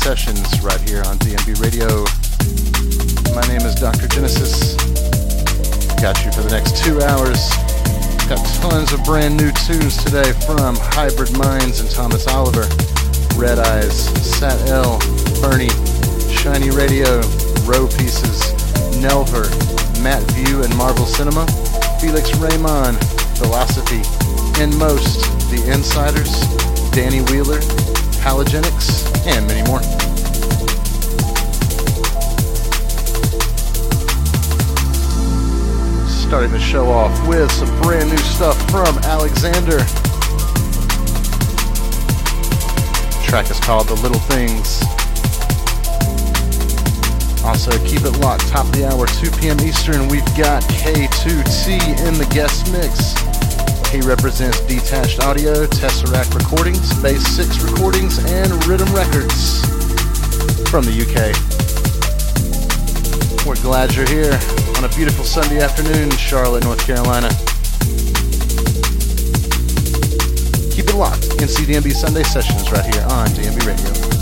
Sessions with some brand new stuff from Alexander. The track is called The Little Things. Also, keep it locked. Top of the hour, 2 p.m. Eastern. We've got K2T in the guest mix. He represents Detached Audio, Tesseract Recordings, Base 6 Recordings, and Rhythm Records from the UK. We're glad you're here on a beautiful Sunday afternoon in Charlotte, North Carolina. Keep it locked. NCDNB Sunday Sessions right here on DNB Radio.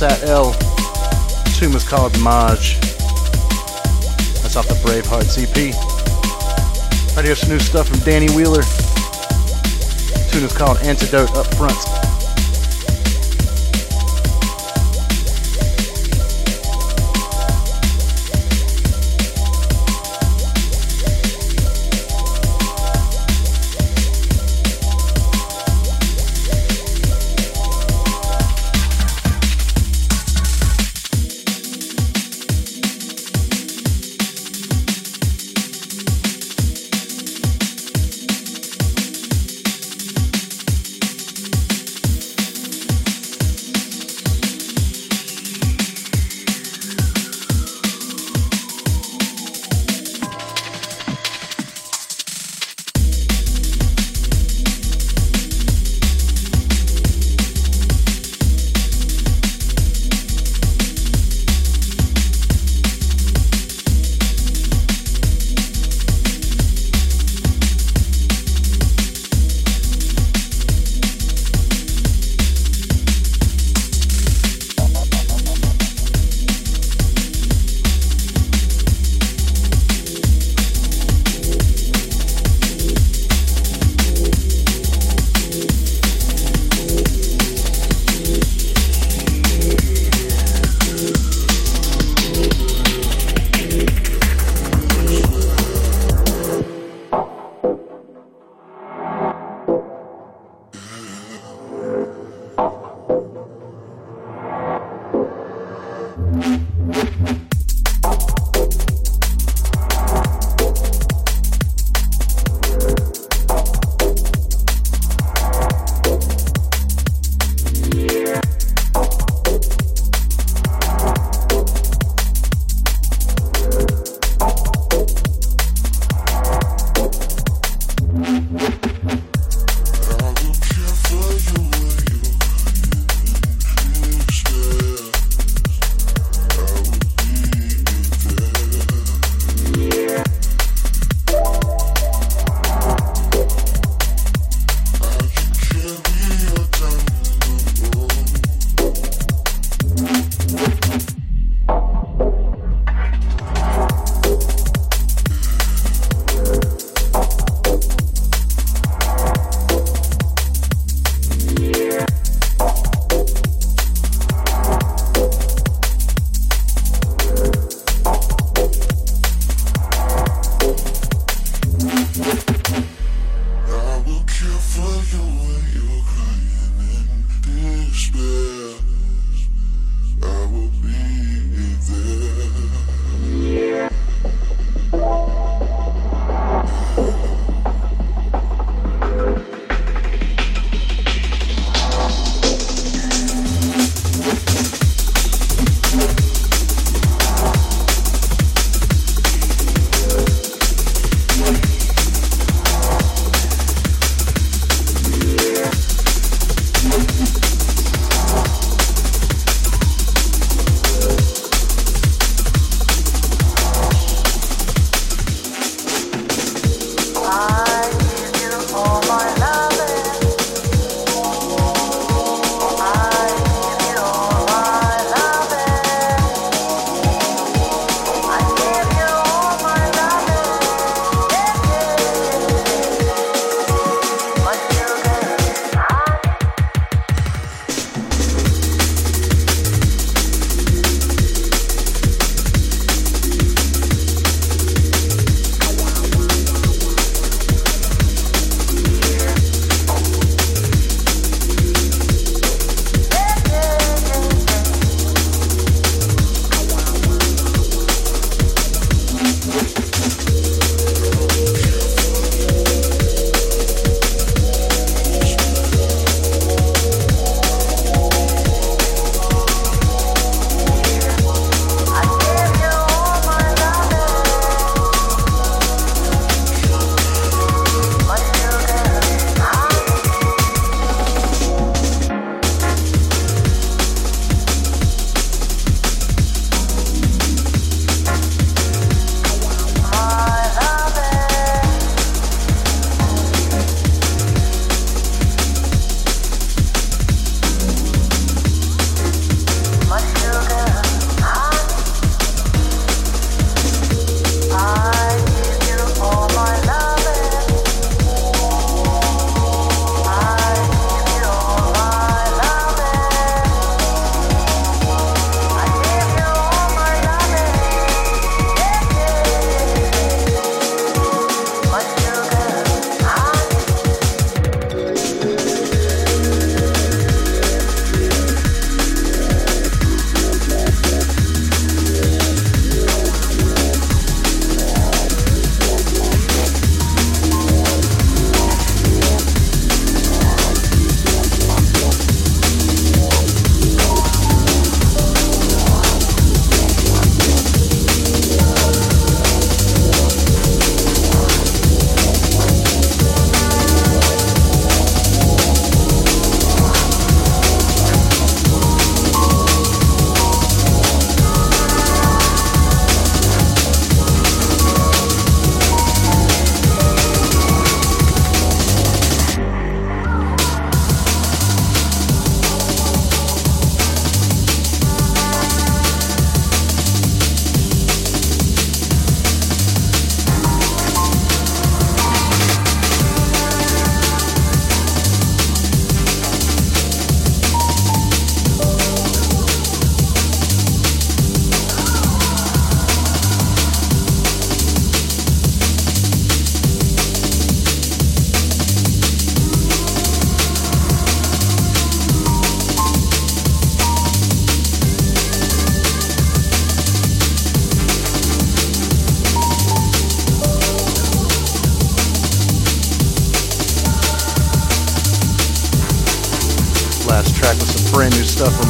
Satl. The tune was called Maj. That's off the Bravehearts EP. Right here's some new stuff from Danny Wheeler. The tune is called Antidote Up Front.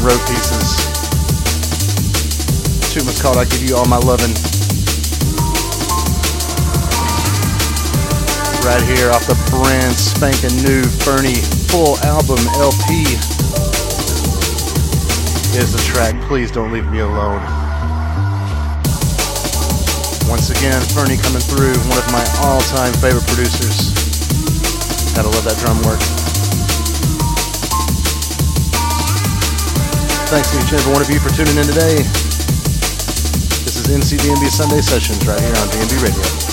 From Road Pieces. Was called I Give You All My Lovin'. Right here off the brand spanking new Fernie full album LP is the track Please Don't Leave Me Alone. Once again, Fernie coming through, one of my all-time favorite producers. Gotta love that drum work. Thanks to each and every one of you for tuning in today. This is NCDNB Sunday Sessions right here on DNB Radio.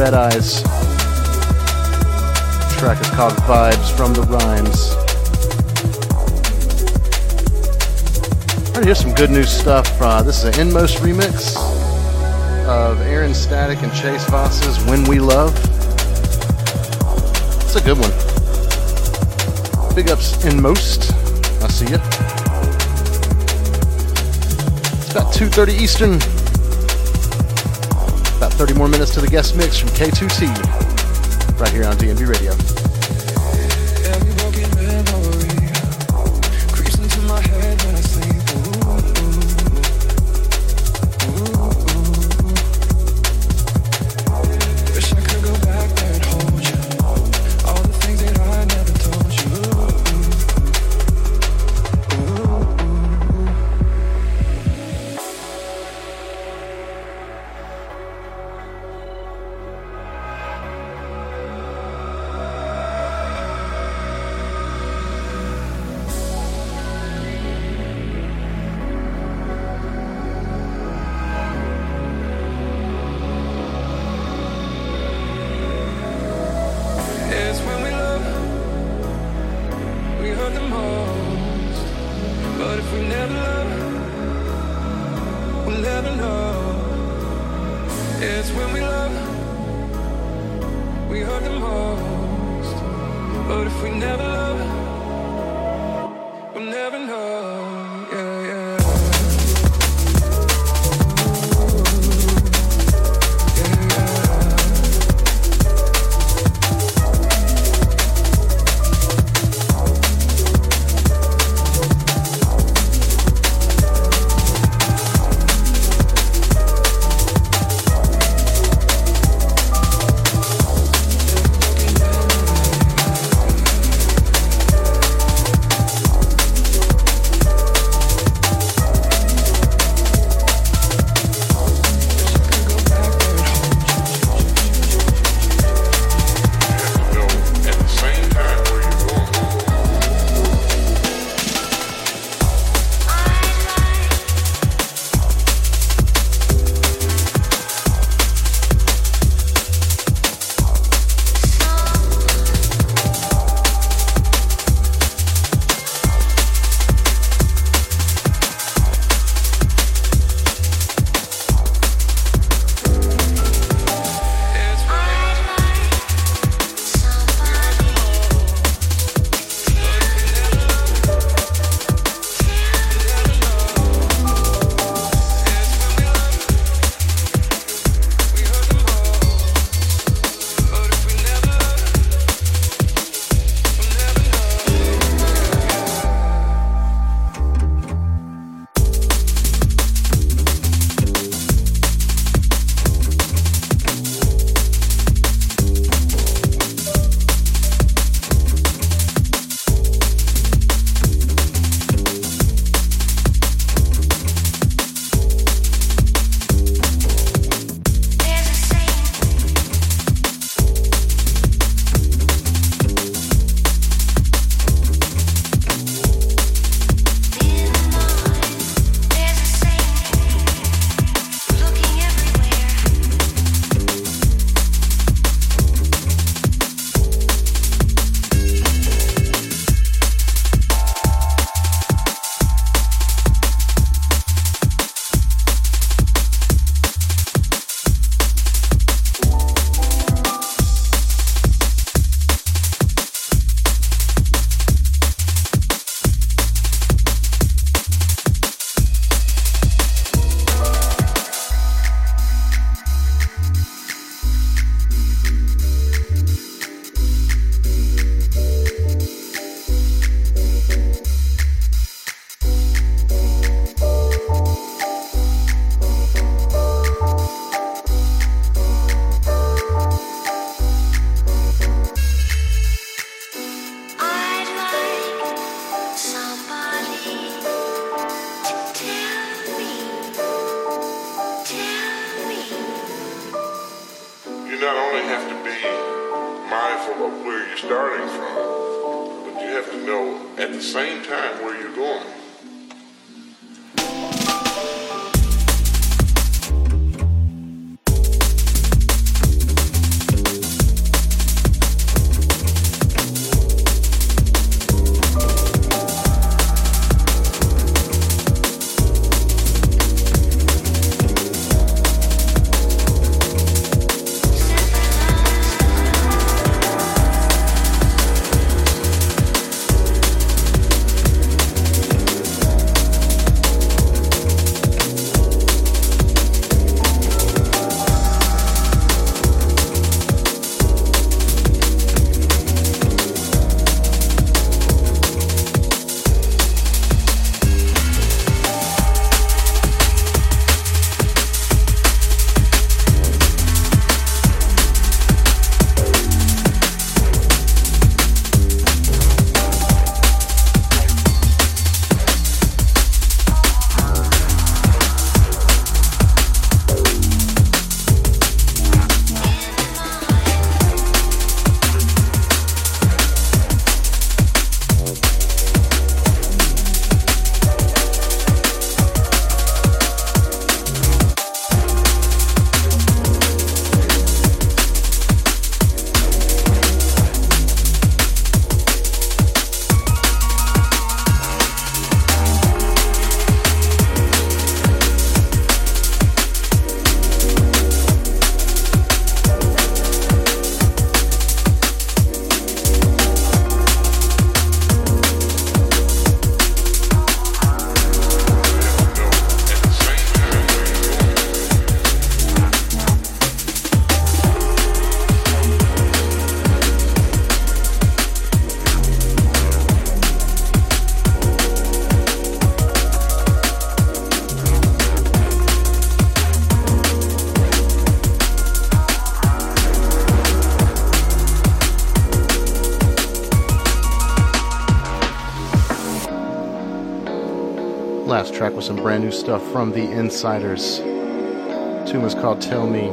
Red Eyes. The track is called Vibes from the Rhymes. Right, here's some good new stuff. Uh, this is an Inmost remix of Aaron Static and Chase Voss's When We Love. It's a good one. Big ups Inmost. I see you. It's about 2.30 Eastern. About 30 more minutes to the guest mix from K2T. Right here on DNB Radio. Was some brand new stuff from the Insiders. tune was called Tell Me.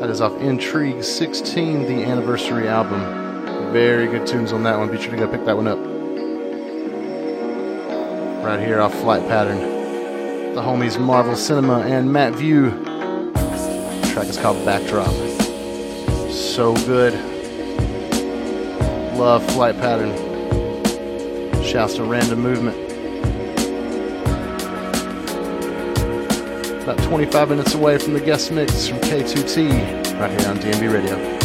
That is off Intrigue 16, the anniversary album. Very good tunes on that one. Be sure to go pick that one up. Right here off Flight Pattern. The homies Marvel Cinema and Matt View. The track is called Backdrop. So good. Love Flight Pattern. Shouts to Random Movement. 25 minutes away from the guest mix from K2T right here on DNB Radio.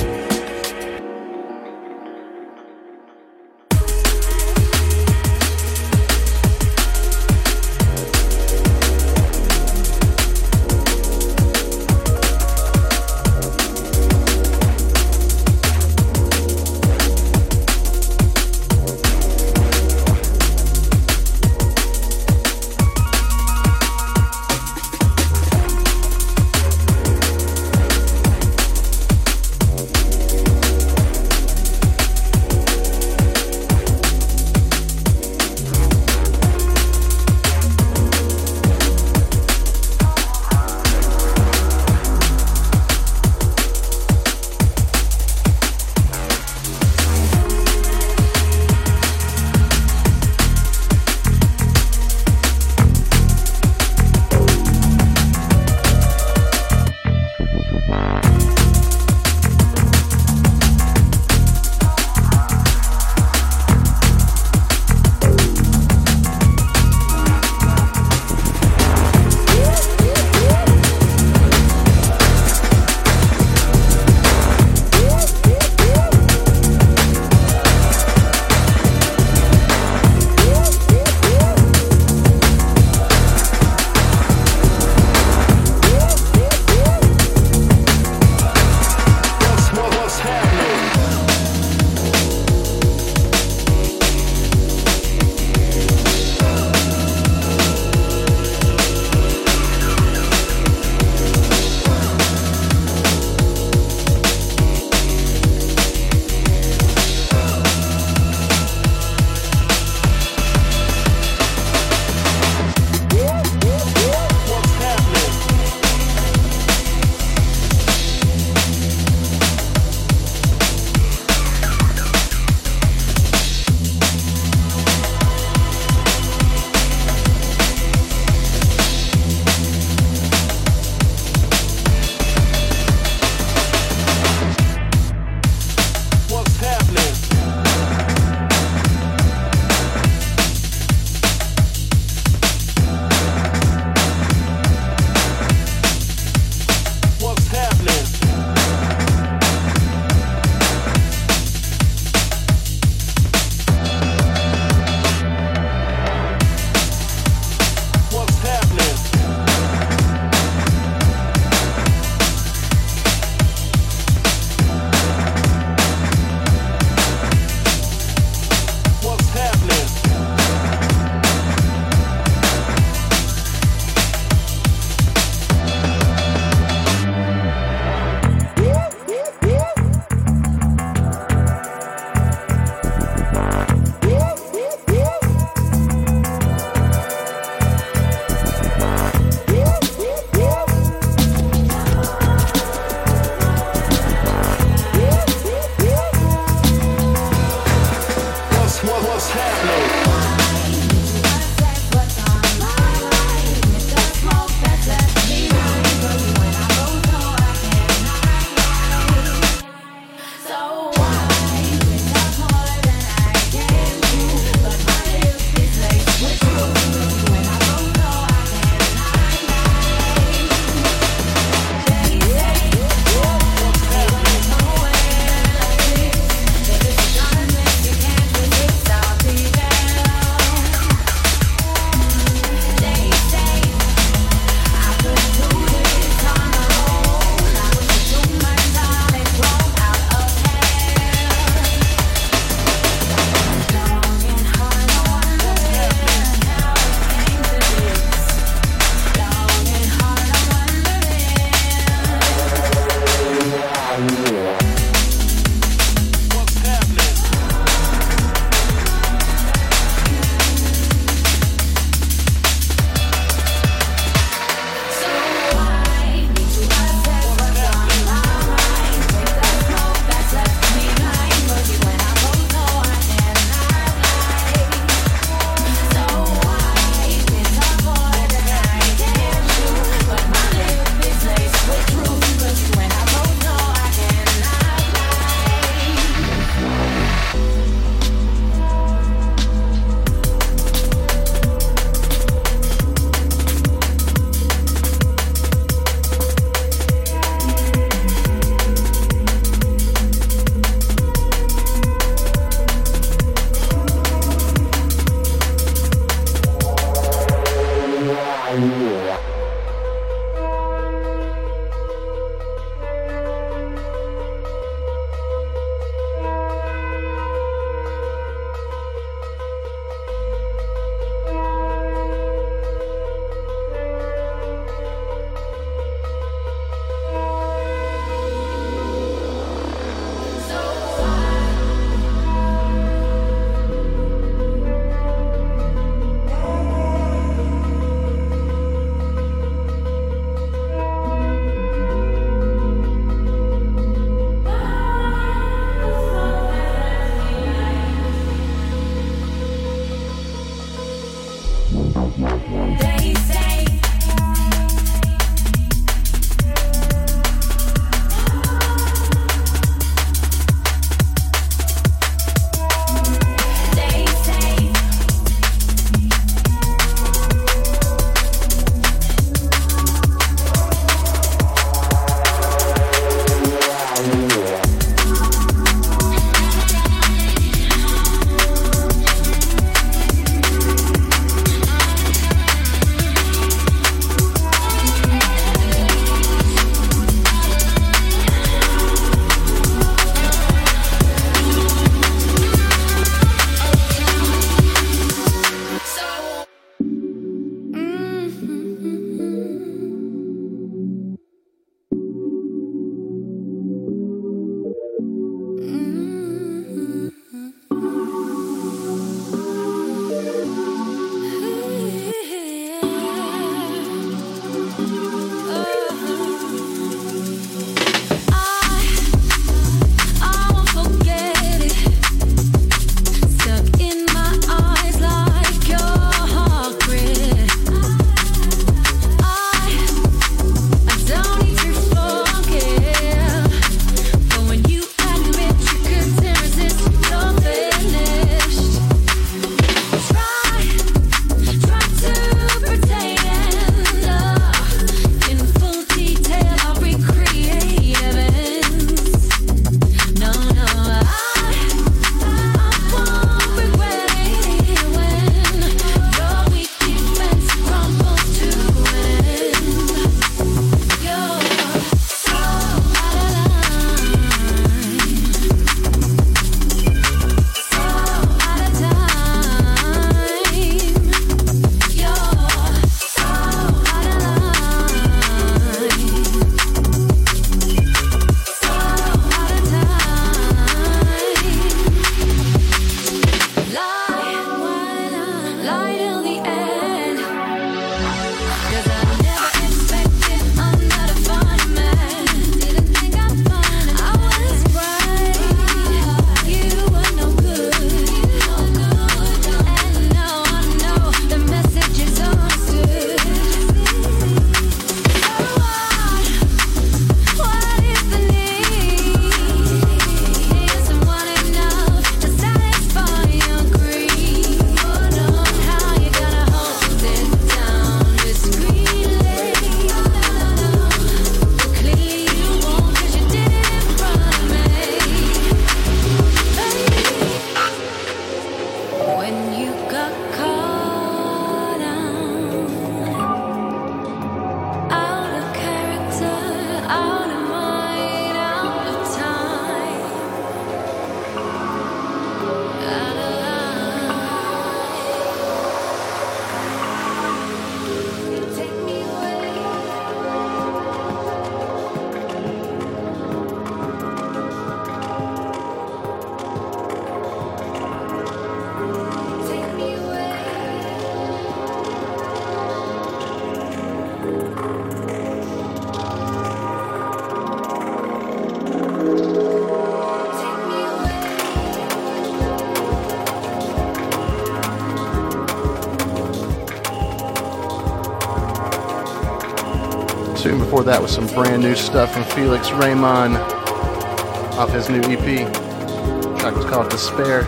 That was some brand new stuff from Felix Raymond off his new EP. The track was called Despair.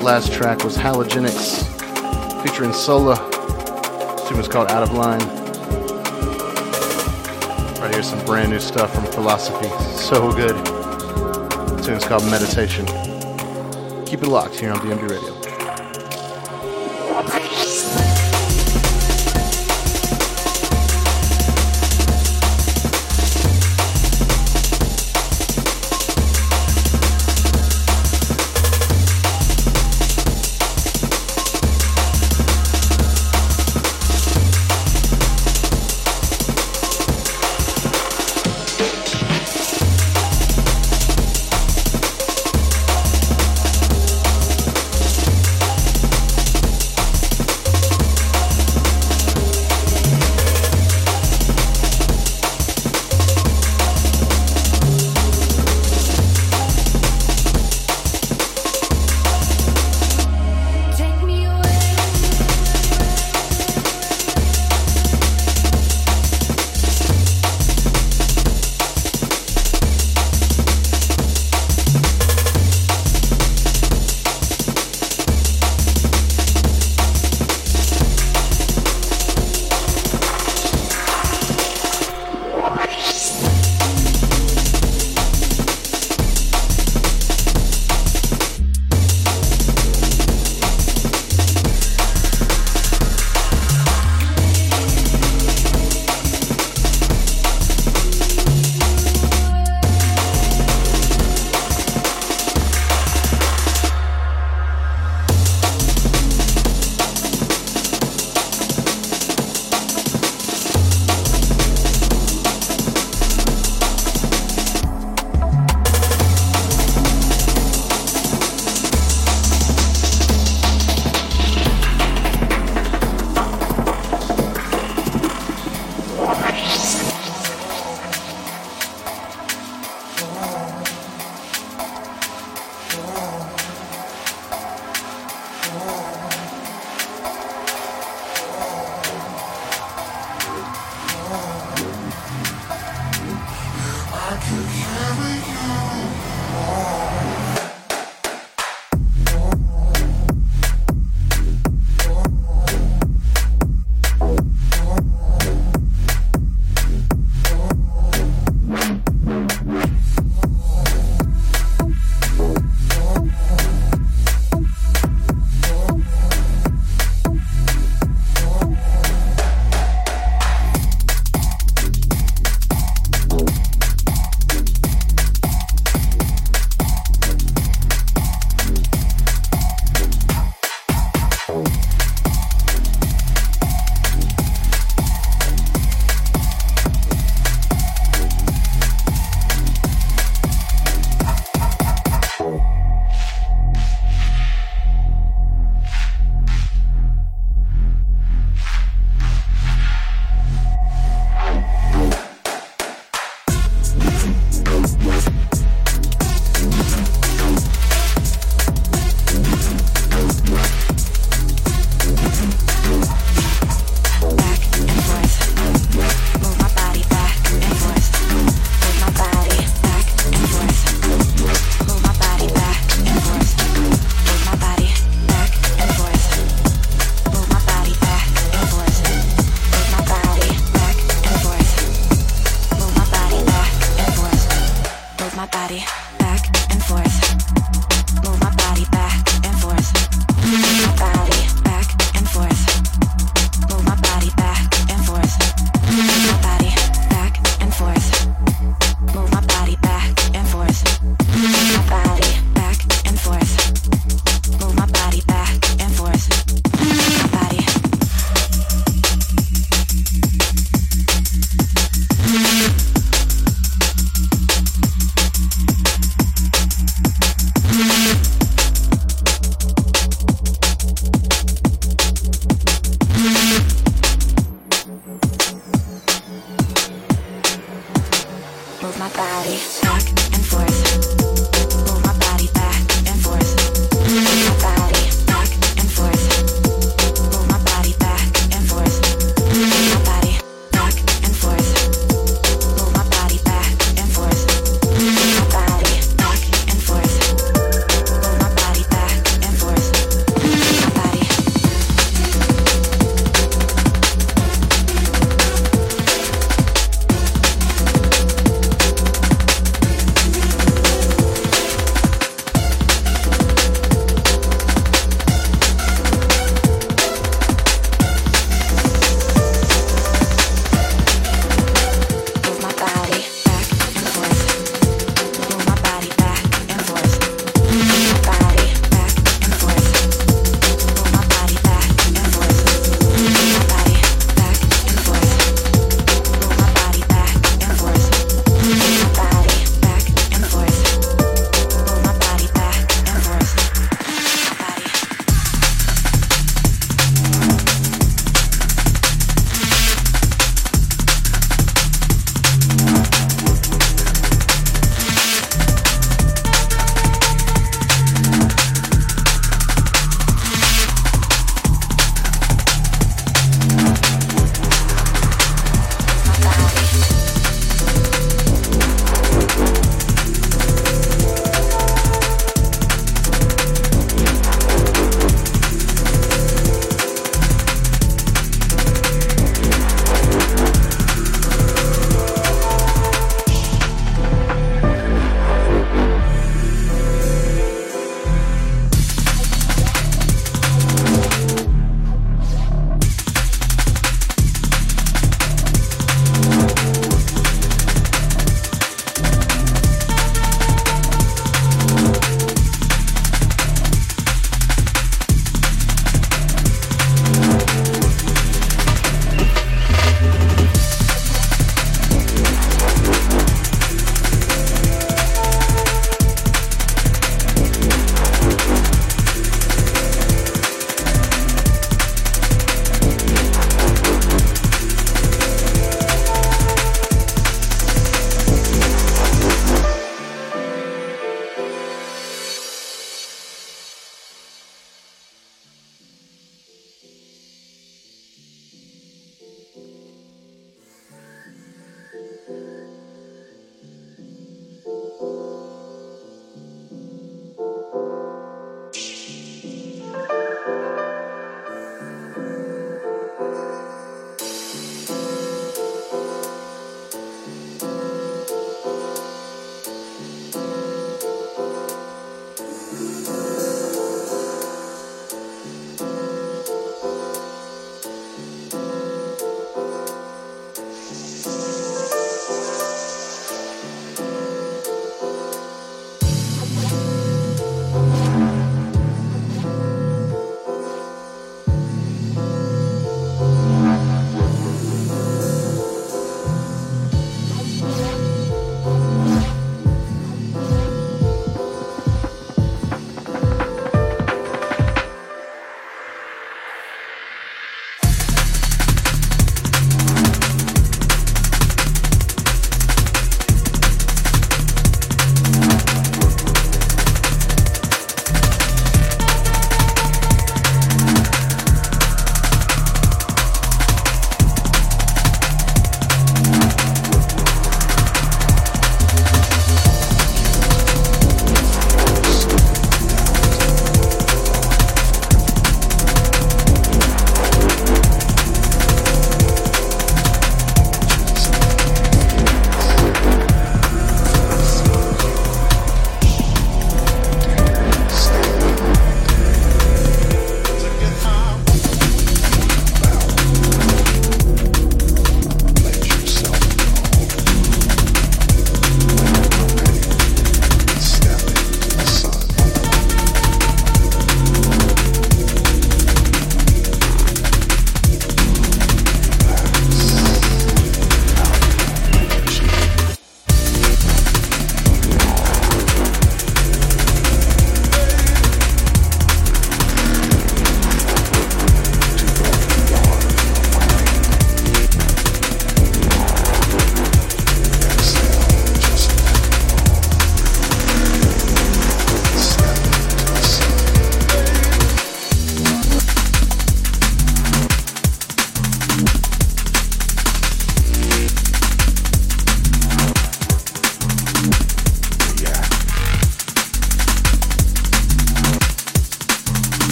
Last track was Halogenix featuring Sola. Tune was called Out of Line. Right here's some brand new stuff from Philosophy. So good. The tune's called Meditation. Keep it locked here on DNB Radio.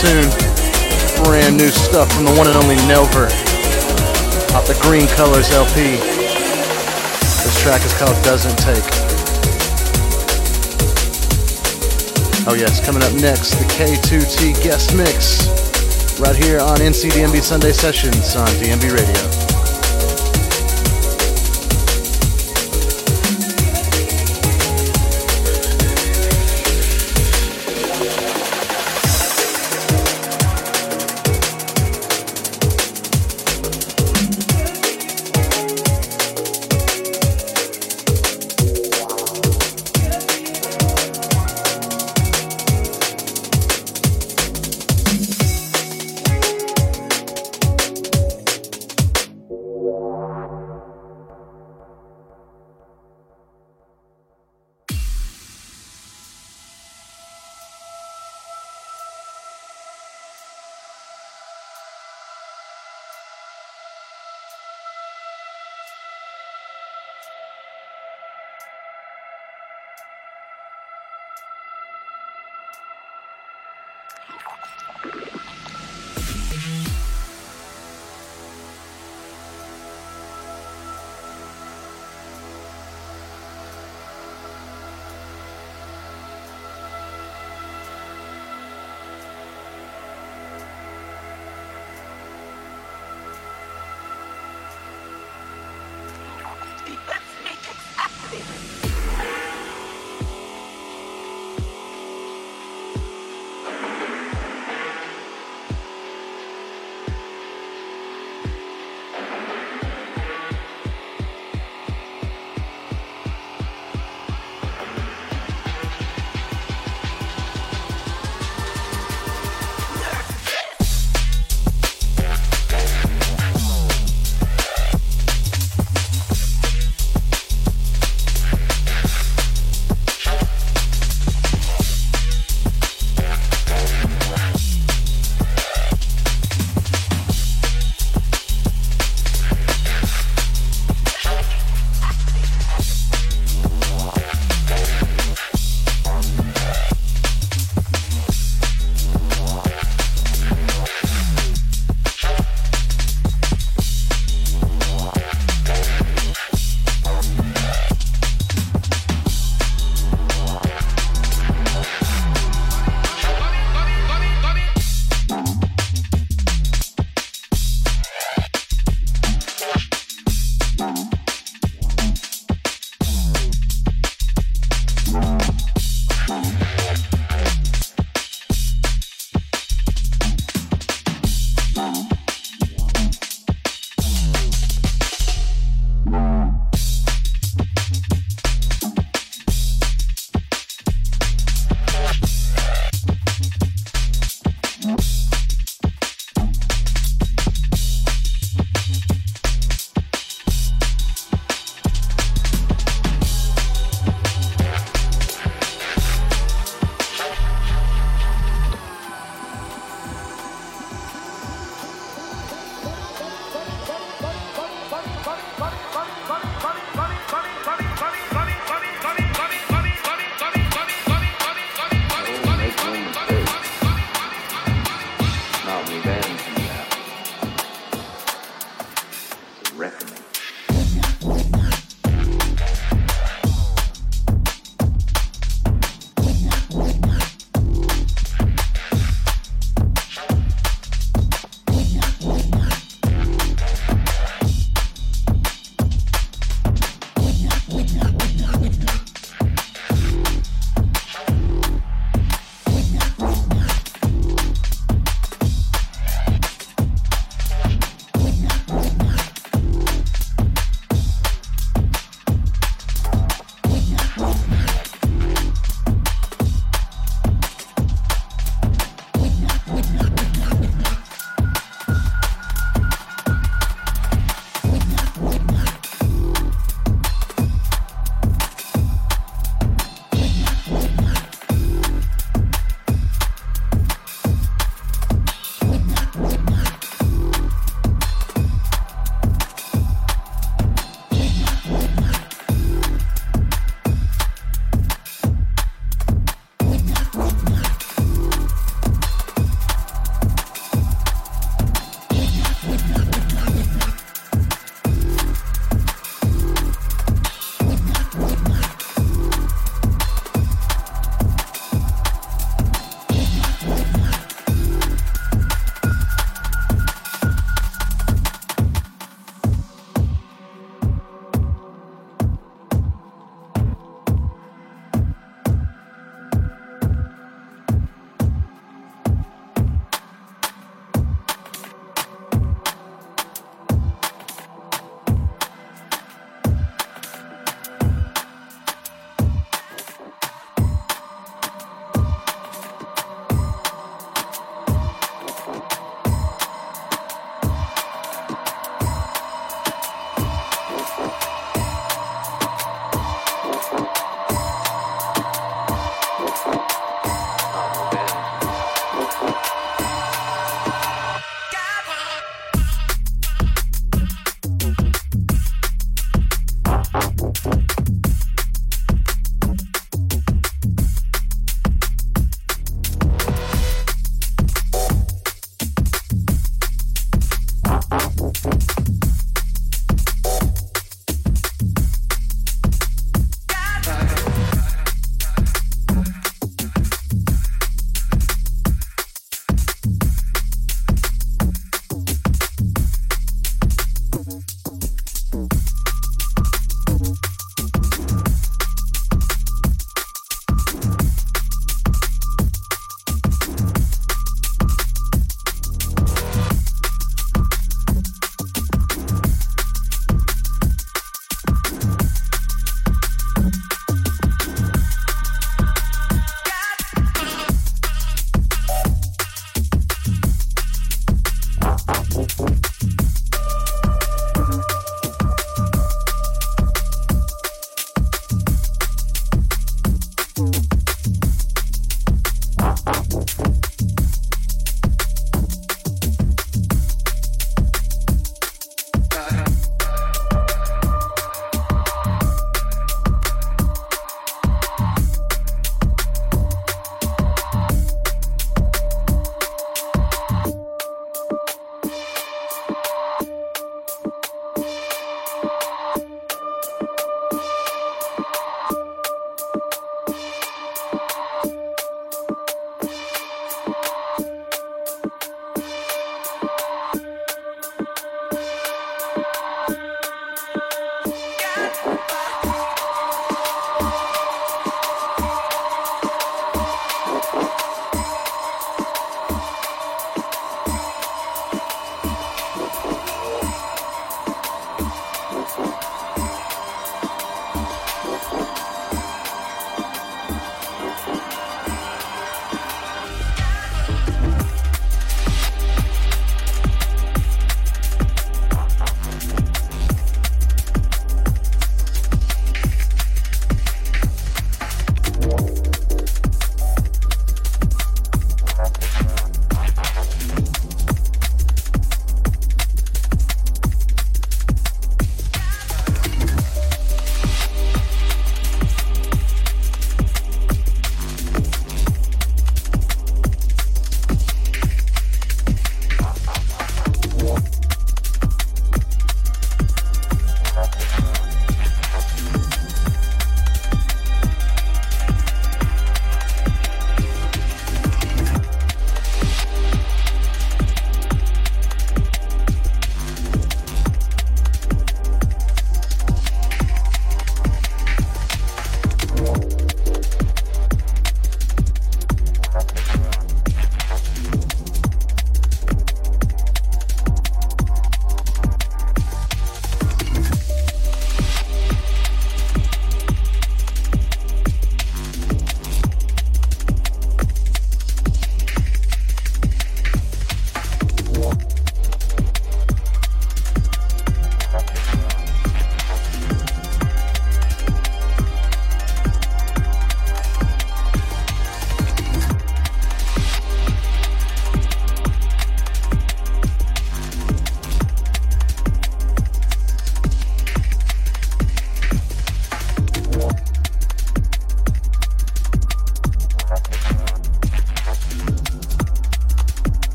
Tune. Brand new stuff from the one and only Nelver. Off the Green Colors LP. This track is called Doesn't Take. Oh yes, coming up next, the K2T guest mix. Right here on NCDNB Sunday Sessions on DNB Radio.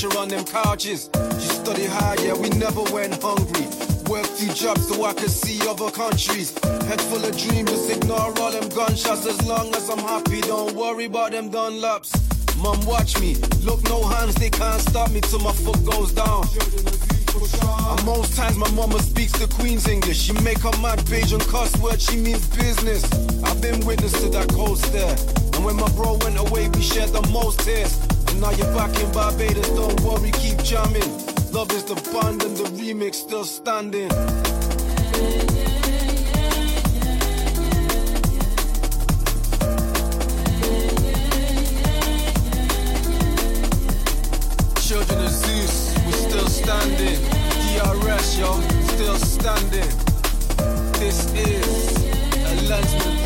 Charges. You study hard, yeah, we never went hungry. Worked few jobs so I could see other countries. Head full of dreams, ignore all them gunshots. As long as I'm happy, don't worry about them Dunlops. Mom, watch me. Look, no hands, they can't stop me till my foot goes down. And most times my mama speaks the Queen's English. She make her mad page on cuss words, she means business. I've been witness to that cold stare. And when my bro went away, we shared the most tears. And now you're back in Barbados, don't worry, keep jamming. Love is the band and the remix still standing. Children of Zeus, we're still standing. DRS, yo, still standing. This is a Lenzman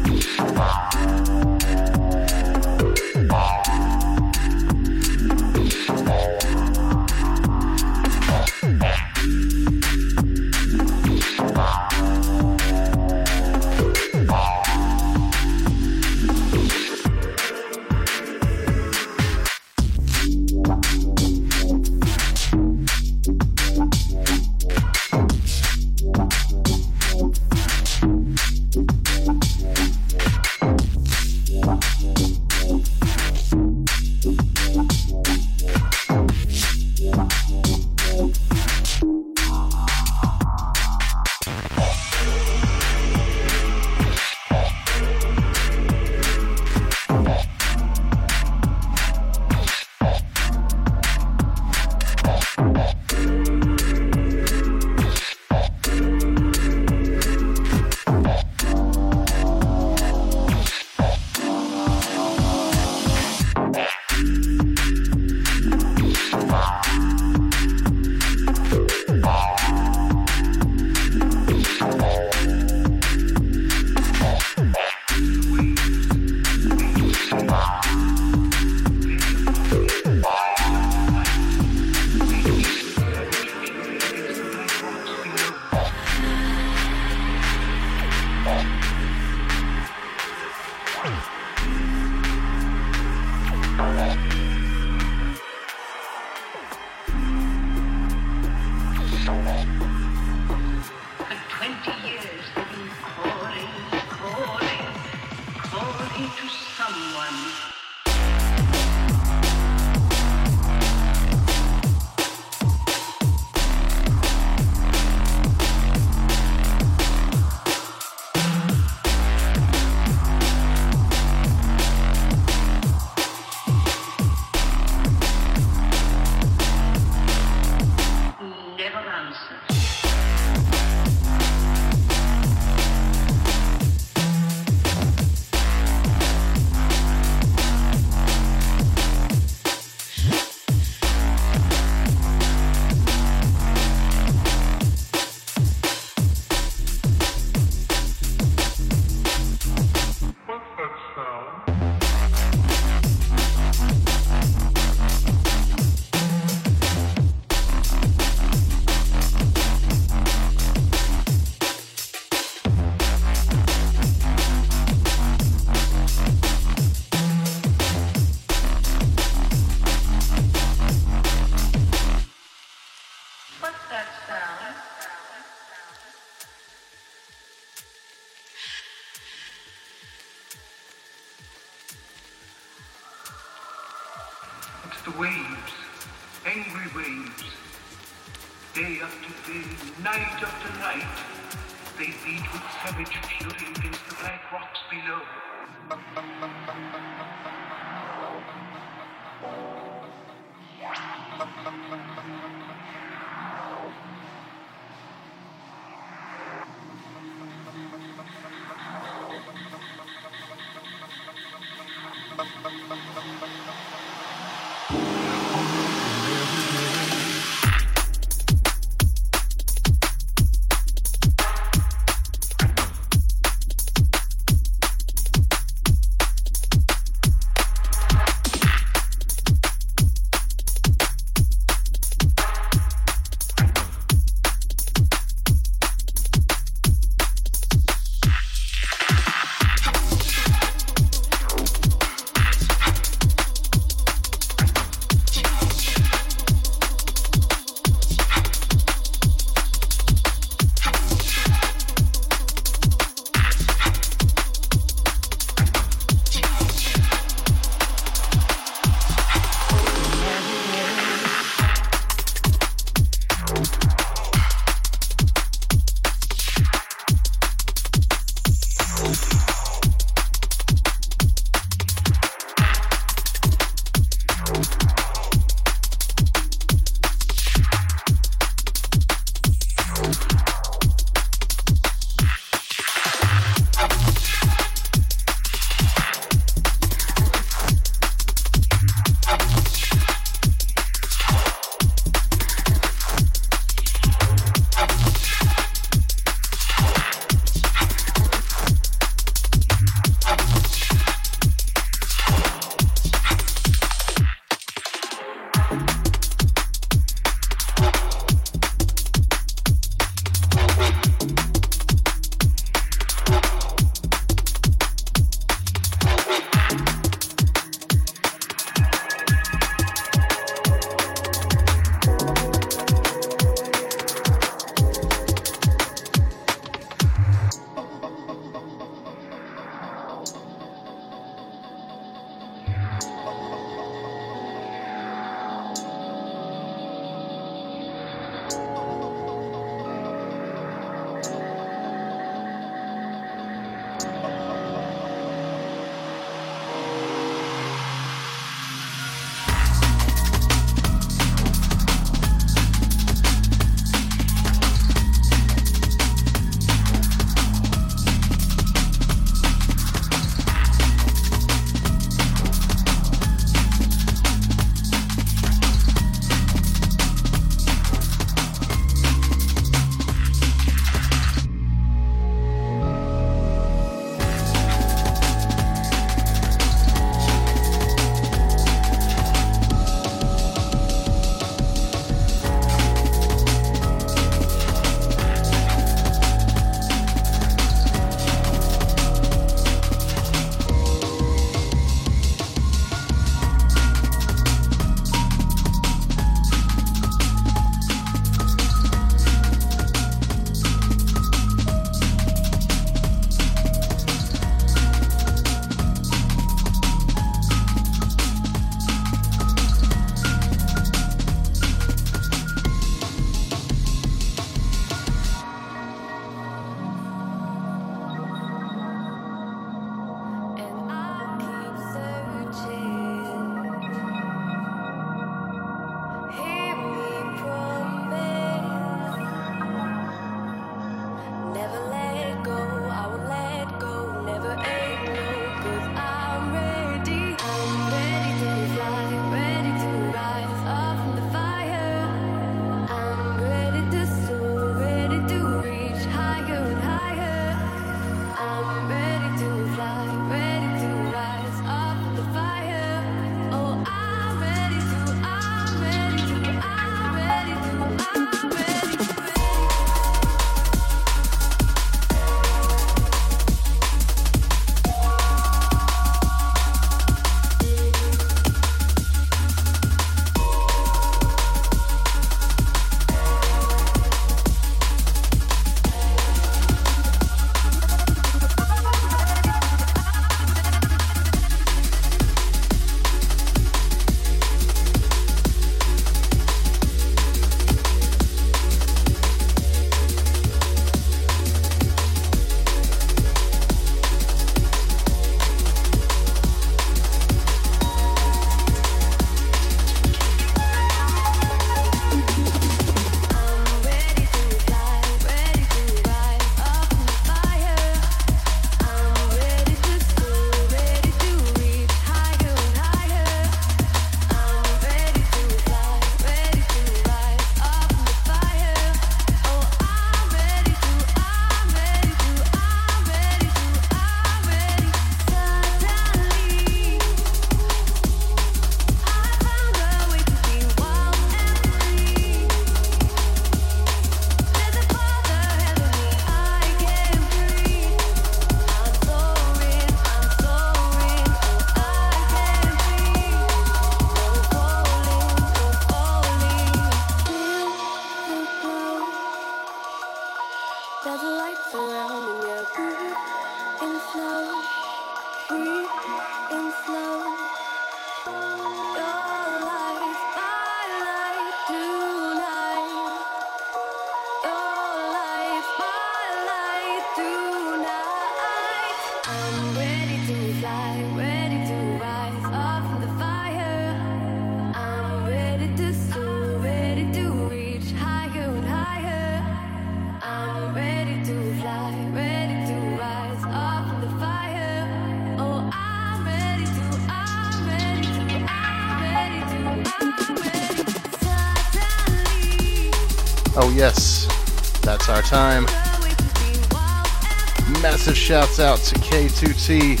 shouts out to K2T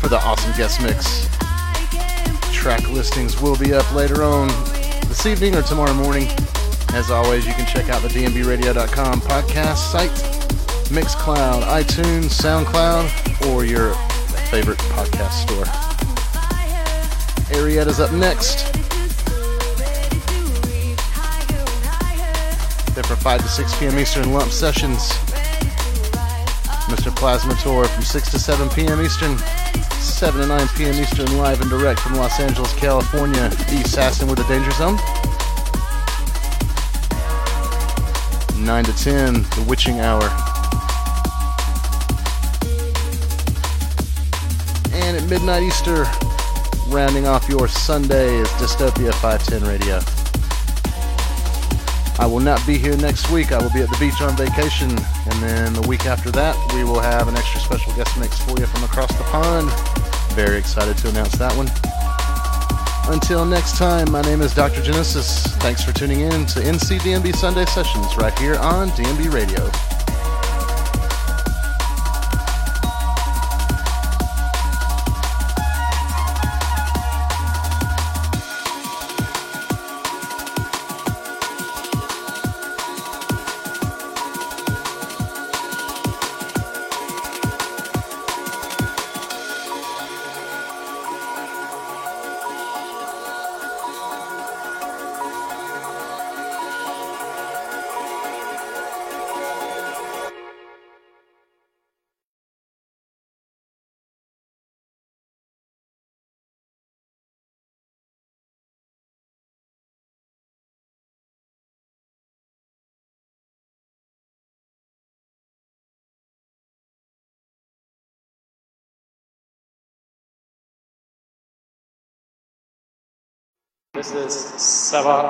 for the awesome guest mix. Track listings will be up later on this evening or tomorrow morning. As always, you can check out the dnbradio.com podcast site, Mixcloud, iTunes, SoundCloud, or your favorite podcast store. Arietta's up next. Then for 5 to 6 p.m. Eastern lump sessions. Mr. Plasma Tour from 6 to 7 p.m. Eastern, 7 to 9 p.m. Eastern, live and direct from Los Angeles, California, East Assassin with the Danger Zone. 9 to 10, The Witching Hour. And at midnight Easter, rounding off your Sunday is Dystopia 510 Radio. I will not be here next week. I will be at the beach on vacation. And then the week after that, we will have an extra special guest mix for you from across the pond. Very excited to announce that one. Until next time, my name is Dr. Genesis. Thanks for tuning in to NCDNB Sunday Sessions right here on DNB Radio. This is Sava